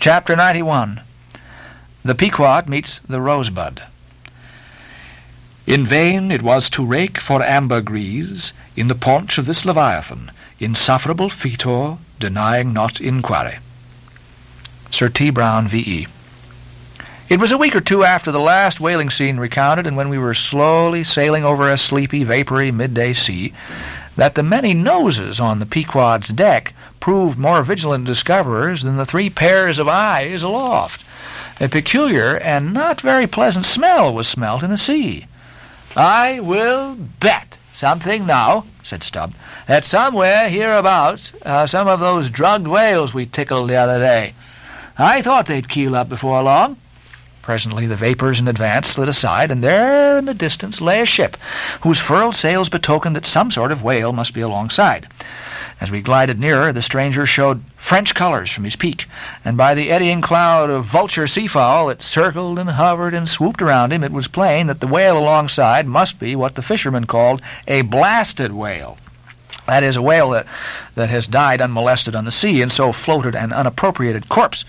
Chapter 91 The Pequod Meets the Rosebud. In vain it was to rake for ambergris in the paunch of this leviathan, insufferable fetor, denying not inquiry. Sir T. Browne, V.E. It was a week or two after the last whaling scene recounted, and when we were slowly sailing over a sleepy, vapory midday sea, that the many noses on the Pequod's deck proved more vigilant discoverers than the three pairs of eyes aloft. A peculiar and not very pleasant smell was smelt in the sea. I will bet something now, said Stubb, that somewhere hereabouts are some of those drugged whales we tickled the other day. I thought they'd keel up before long. Presently the vapors in advance slid aside, and there in the distance lay a ship, whose furled sails betokened that some sort of whale must be alongside. As we glided nearer, the stranger showed French colors from his peak, and by the eddying cloud of vulture seafowl that circled and hovered and swooped around him, it was plain that the whale alongside must be what the fishermen called a blasted whale. That is, a whale that, that has died unmolested on the sea, and so floated an unappropriated corpse.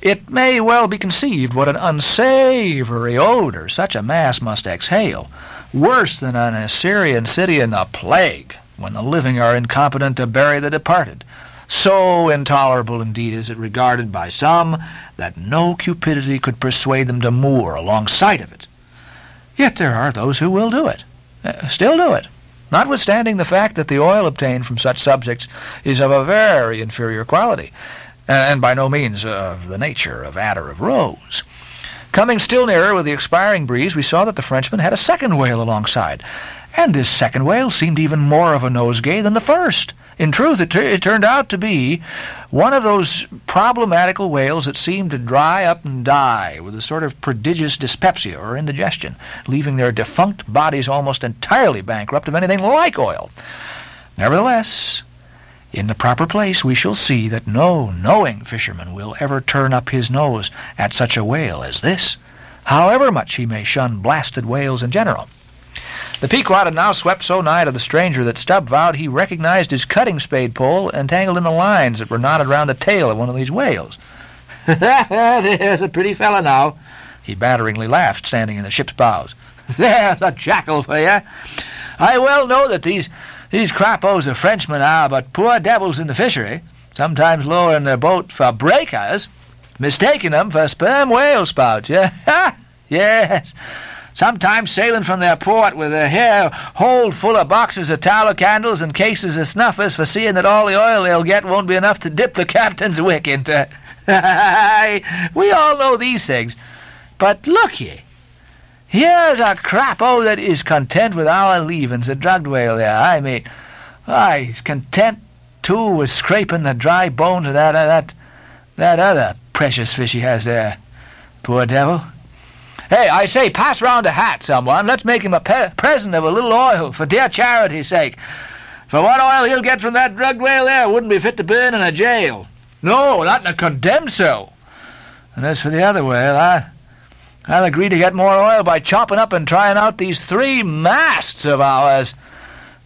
It may well be conceived what an unsavory odor such a mass must exhale, worse than an Assyrian city in the plague, when the living are incompetent to bury the departed. So intolerable indeed is it regarded by some that no cupidity could persuade them to moor alongside of it. Yet there are those who will do it, uh, still do it, notwithstanding the fact that the oil obtained from such subjects is of a very inferior quality, and by no means of the nature of attar of rose. Coming still nearer with the expiring breeze, we saw that the Frenchman had a second whale alongside, and this second whale seemed even more of a nosegay than the first. In truth, it, it, turned out to be one of those problematical whales that seem to dry up and die with a sort of prodigious dyspepsia or indigestion, leaving their defunct bodies almost entirely bankrupt of anything like oil. Nevertheless, in the proper place, we shall see that no knowing fisherman will ever turn up his nose at such a whale as this, however much he may shun blasted whales in general. The Pequod had now swept so nigh to the stranger that Stubb vowed he recognized his cutting spade pole entangled in the lines that were knotted round the tail of one of these whales. There's a pretty fellow now, he batteringly laughed, standing in the ship's bows. There's a jackal for you. I well know that these these crapos of Frenchmen are but poor devils in the fishery, sometimes lowering their boat for breakers, mistaking them for sperm whale spouts. Yeah, yes. Sometimes sailing from their port with their hair hold full of boxes of tallow candles and cases of snuffers for seeing that all the oil they'll get won't be enough to dip the captain's wick into. we all know these things. But look ye, Here's a crapo that is content with our leavings, a drugged whale there, I mean. Why, he's content, too, with scraping the dry bones of that, uh, that, that other precious fish he has there. Poor devil. Hey, I say, pass round a hat, someone. Let's make him a pe- present of a little oil, for dear charity's sake. For what oil he'll get from that drugged whale there wouldn't be fit to burn in a jail. No, not in a condemned cell. And as for the other whale, I... I'll agree to get more oil by chopping up and trying out these three masts of ours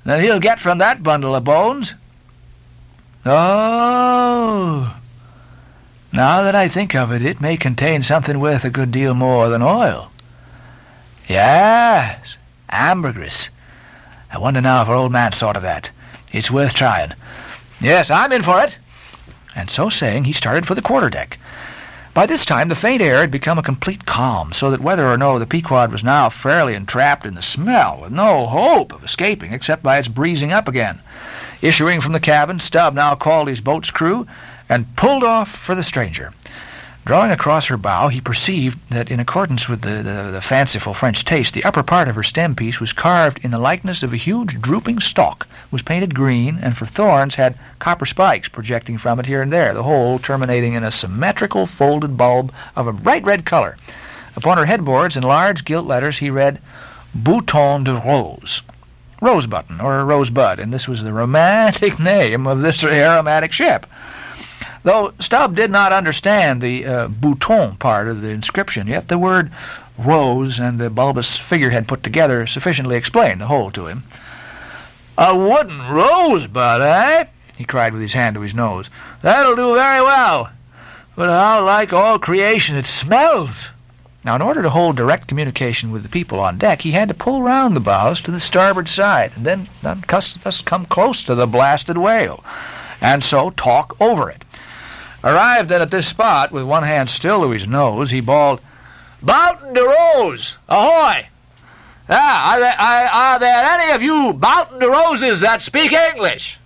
than he'll get from that bundle of bones. Oh, now that I think of it, it may contain something worth a good deal more than oil. Yes, ambergris. I wonder now if our old man thought of that. It's worth trying. Yes, I'm in for it. And so saying, he started for the quarterdeck. By this time the faint air had become a complete calm, so that whether or no the Pequod was now fairly entrapped in the smell, with no hope of escaping except by its breezing up again. Issuing from the cabin, Stubb now called his boat's crew and pulled off for the stranger. Drawing across her bow, he perceived that, in accordance with the, the, the, fanciful French taste, the upper part of her stem piece was carved in the likeness of a huge drooping stalk, was painted green, and for thorns had copper spikes projecting from it here and there, the whole terminating in a symmetrical folded bulb of a bright red color. Upon her headboards, in large gilt letters, he read, Bouton de Rose. Rose button, or rosebud, and this was the romantic name of this aromatic ship. Though Stubb did not understand the uh, bouton part of the inscription, yet the word rose and the bulbous figurehead put together sufficiently explained the whole to him. A wooden rosebud, eh? he cried with his hand to his nose. That'll do very well. But how like all creation it smells. Now, in order to hold direct communication with the people on deck, he had to pull round the bows to the starboard side, and then thus come close to the blasted whale, and so talk over it. Arrived then at this spot, with one hand still to his nose, he bawled, Bounton de Rose, ahoy! Ah, are there, are, are there any of you Bounton de Roses that speak English?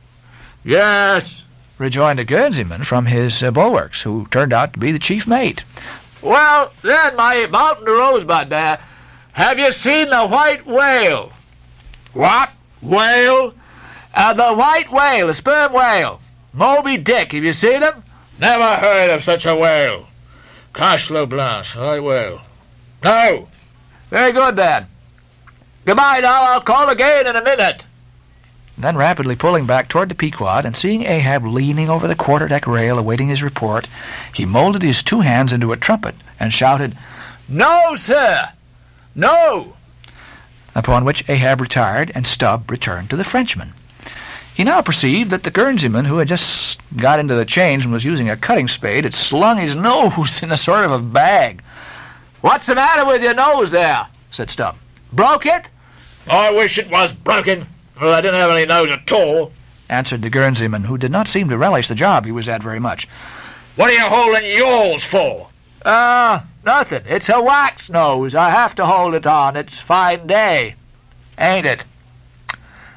Yes, rejoined a Guernseyman from his uh, bulwarks, who turned out to be the chief mate. Well, then, my Bounton de Rosebud, uh, have you seen the white whale? What? Whale? Uh, the white whale, the sperm whale. Moby Dick, have you seen him? Never heard of such a whale. Cashlo Blanche, white whale. No. Very good, then. Goodbye now, I'll call again in a minute. Then, rapidly pulling back toward the Pequod, and seeing Ahab leaning over the quarter-deck rail awaiting his report, he molded his two hands into a trumpet and shouted, No, sir! No! Upon which Ahab retired, and Stubb returned to the Frenchman. He now perceived that the Guernseyman, who had just got into the change and was using a cutting spade, had slung his nose in a sort of a bag. What's the matter with your nose there? said Stubb. Broke it? I wish it was broken. Well, I didn't have any nose at all, answered the Guernseyman, who did not seem to relish the job he was at very much. What are you holding yours for? Ah, uh, nothing. It's a wax nose. I have to hold it on. It's fine day, ain't it?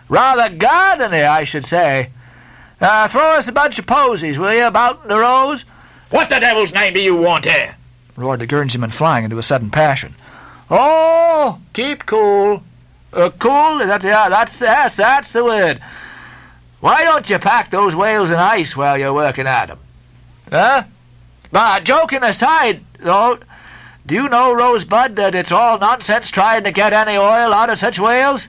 Rather gardeny, I should say. Uh, throw us a bunch of posies, will you, about the rose? What the devil's name do you want here? roared the Guernseyman, flying into a sudden passion. Oh, keep cool. Uh, cool? That, yeah, that's, that's, that's the word. Why don't you pack those whales in ice while you're working at them? Huh? But joking aside, though, do you know, Rosebud, that it's all nonsense trying to get any oil out of such whales?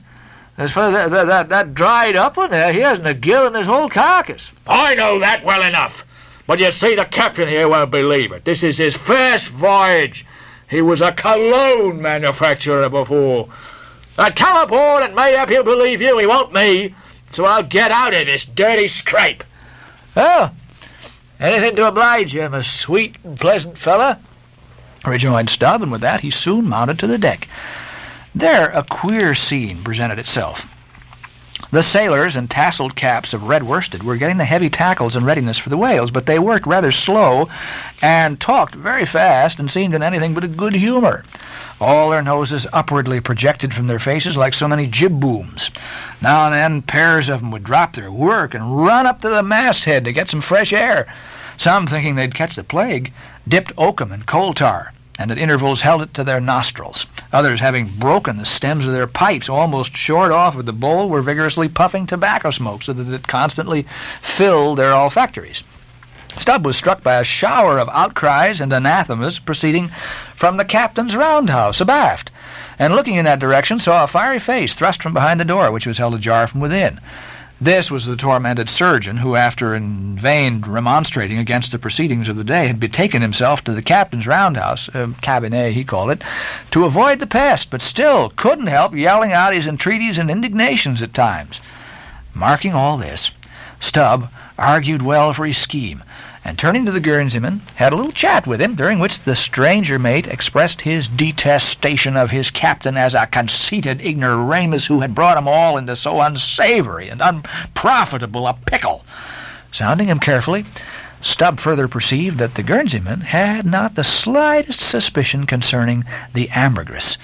As for that, that, that dried up one there, he hasn't a gill in his whole carcass. I know that well enough. But you see, the captain here won't believe it. This is his first voyage. He was a cologne manufacturer before. I'd come aboard and maybe he'll believe you. He won't me. So I'll get out of this dirty scrape. Oh, anything to oblige you, a sweet and pleasant fellow, rejoined Stubb, and with that he soon mounted to the deck. There a queer scene presented itself. The sailors in tasseled caps of red worsted were getting the heavy tackles in readiness for the whales, but they worked rather slow and talked very fast and seemed in anything but a good humor. All their noses upwardly projected from their faces like so many jib booms. Now and then pairs of them would drop their work and run up to the masthead to get some fresh air. Some, thinking they'd catch the plague, dipped oakum in coal tar and at intervals held it to their nostrils. Others, having broken the stems of their pipes almost short off of the bowl, were vigorously puffing tobacco smoke so that it constantly filled their olfactories. Stubb was struck by a shower of outcries and anathemas proceeding from the captain's roundhouse abaft, and looking in that direction saw a fiery face thrust from behind the door, which was held ajar from within. This was the tormented surgeon who, after in vain remonstrating against the proceedings of the day, had betaken himself to the captain's roundhouse, uh, cabinet he called it, to avoid the pest, but still couldn't help yelling out his entreaties and indignations at times. Marking all this, Stubb argued well for his scheme, and turning to the Guernseyman, had a little chat with him, during which the stranger mate expressed his detestation of his captain as a conceited ignoramus who had brought 'em all into so unsavory and unprofitable a pickle. Sounding him carefully, Stubb further perceived that the Guernseyman had not the slightest suspicion concerning the ambergris.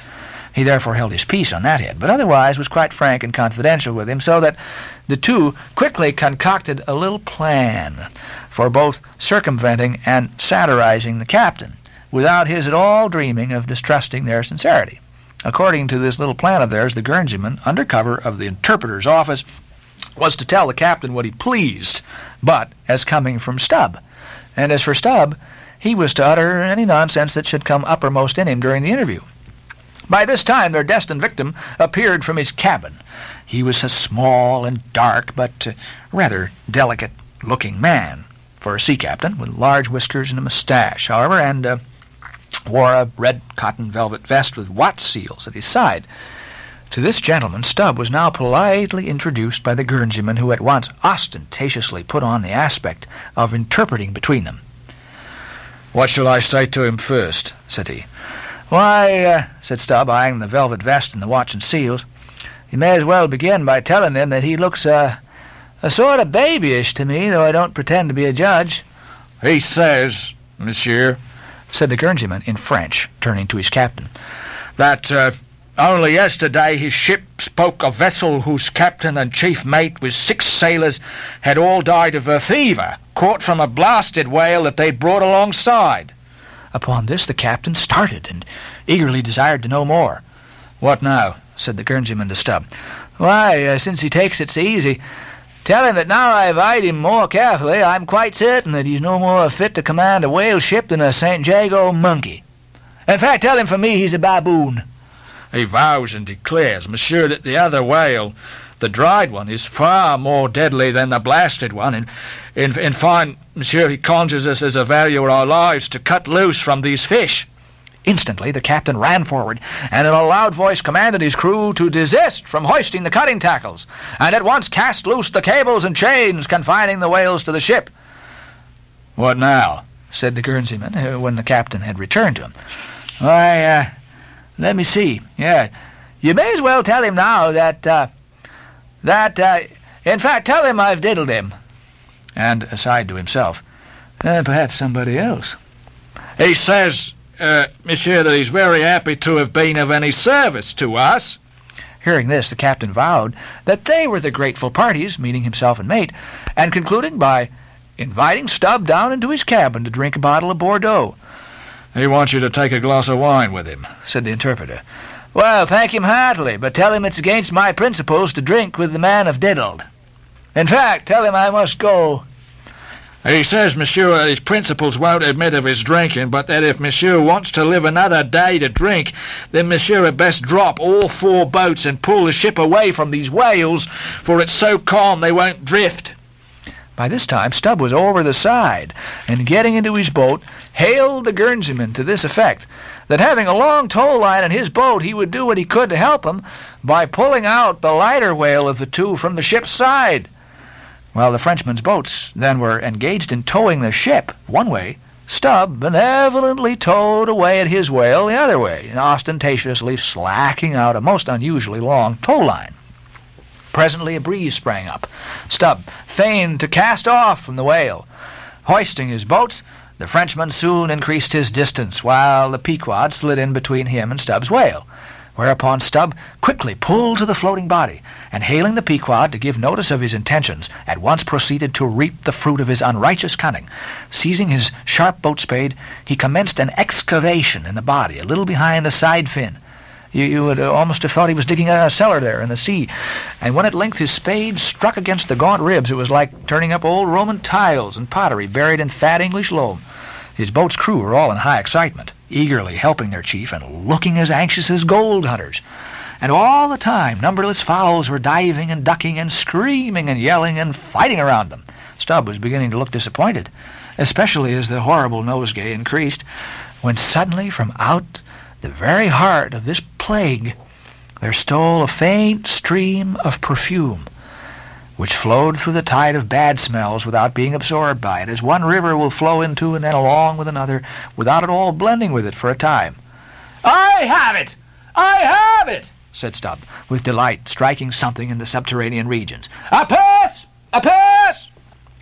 He therefore held his peace on that head, but otherwise was quite frank and confidential with him, so that the two quickly concocted a little plan for both circumventing and satirizing the captain, without his at all dreaming of distrusting their sincerity. According to this little plan of theirs, the Guernseyman, under cover of the interpreter's office, was to tell the captain what he pleased, but as coming from Stubb. And as for Stubb, he was to utter any nonsense that should come uppermost in him during the interview. By this time their destined victim appeared from his cabin. He was a small and dark, but uh, rather delicate-looking man for a sea captain, with large whiskers and a mustache, however, and uh, wore a red cotton velvet vest with Watts seals at his side. To this gentleman Stubb was now politely introduced by the Guernseyman, who at once ostentatiously put on the aspect of interpreting between them. What shall I say to him first? said he. Why, uh, said Stubb, eyeing the velvet vest and the watch and seals, you may as well begin by telling him that he looks uh, a sort of babyish to me, though I don't pretend to be a judge. He says, monsieur, said the Guernseyman in French, turning to his captain, that uh, only yesterday his ship spoke a vessel whose captain and chief mate with six sailors had all died of a fever, caught from a blasted whale that they'd brought alongside. Upon this the captain started and eagerly desired to know more. What now? said the Guernseyman to Stubb. Why, uh, since he takes it so easy, tell him that now I've eyed him more carefully, I'm quite certain that he's no more fit to command a whale ship than a St. Jago monkey. In fact, tell him for me he's a baboon. He vows and declares, monsieur, that the other whale, the dried one, is far more deadly than the blasted one. In, in, in fine, monsieur, he conjures us as a value our lives to cut loose from these fish. Instantly the captain ran forward, and in a loud voice commanded his crew to desist from hoisting the cutting tackles, and at once cast loose the cables and chains confining the whales to the ship. What now? said the Guernseyman, uh, when the captain had returned to him. Why, uh, let me see. Yeah, you may as well tell him now that, uh, that, uh, in fact, tell him I've diddled him. And aside to himself, uh, perhaps somebody else. He says, uh, monsieur, that he's very happy to have been of any service to us. Hearing this, the captain vowed that they were the grateful parties, meaning himself and mate, and concluding by inviting Stubb down into his cabin to drink a bottle of Bordeaux. He wants you to take a glass of wine with him, said the interpreter. Well, thank him heartily, but tell him it's against my principles to drink with the man of diddled. In fact, tell him I must go. He says, monsieur, that his principles won't admit of his drinking, but that if monsieur wants to live another day to drink, then monsieur had best drop all four boats and pull the ship away from these whales, for it's so calm they won't drift. By this time Stubb was over the side, and getting into his boat, hailed the Guernseyman to this effect, that having a long tow line in his boat, he would do what he could to help him by pulling out the lighter whale of the two from the ship's side. While the Frenchman's boats then were engaged in towing the ship one way, Stubb benevolently towed away at his whale the other way, ostentatiously slacking out a most unusually long tow line. Presently a breeze sprang up. Stubb feigned to cast off from the whale. Hoisting his boats, the Frenchman soon increased his distance, while the Pequod slid in between him and Stubb's whale. Whereupon Stubb quickly pulled to the floating body, and hailing the Pequod to give notice of his intentions, at once proceeded to reap the fruit of his unrighteous cunning. Seizing his sharp boat spade, he commenced an excavation in the body, a little behind the side fin. You, you would uh, almost have thought he was digging a cellar there in the sea. And when at length his spade struck against the gaunt ribs, it was like turning up old Roman tiles and pottery buried in fat English loam. His boat's crew were all in high excitement, eagerly helping their chief and looking as anxious as gold hunters. And all the time, numberless fowls were diving and ducking and screaming and yelling and fighting around them. Stubb was beginning to look disappointed, especially as the horrible nosegay increased, when suddenly from out the very heart of this plague, there stole a faint stream of perfume, which flowed through the tide of bad smells without being absorbed by it, as one river will flow into and then along with another, without at all blending with it for a time. I have it! I have it! said Stubb, with delight, striking something in the subterranean regions. A purse! A purse!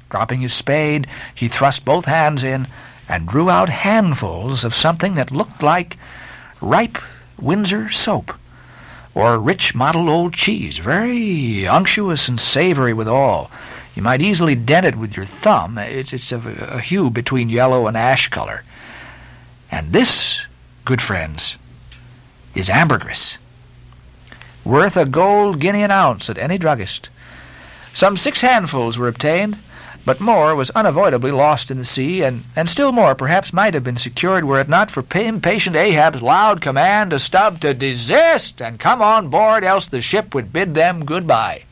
Dropping his spade, he thrust both hands in and drew out handfuls of something that looked like ripe Windsor soap, or rich mottled old cheese, very unctuous and savory withal. You might easily dent it with your thumb. It's, it's a, a hue between yellow and ash color. And this, good friends, is ambergris, worth a gold guinea an ounce at any druggist. Some six handfuls were obtained, but more was unavoidably lost in the sea, and, and still more perhaps might have been secured were it not for impatient Ahab's loud command to Stubb to desist and come on board, else the ship would bid them good-bye.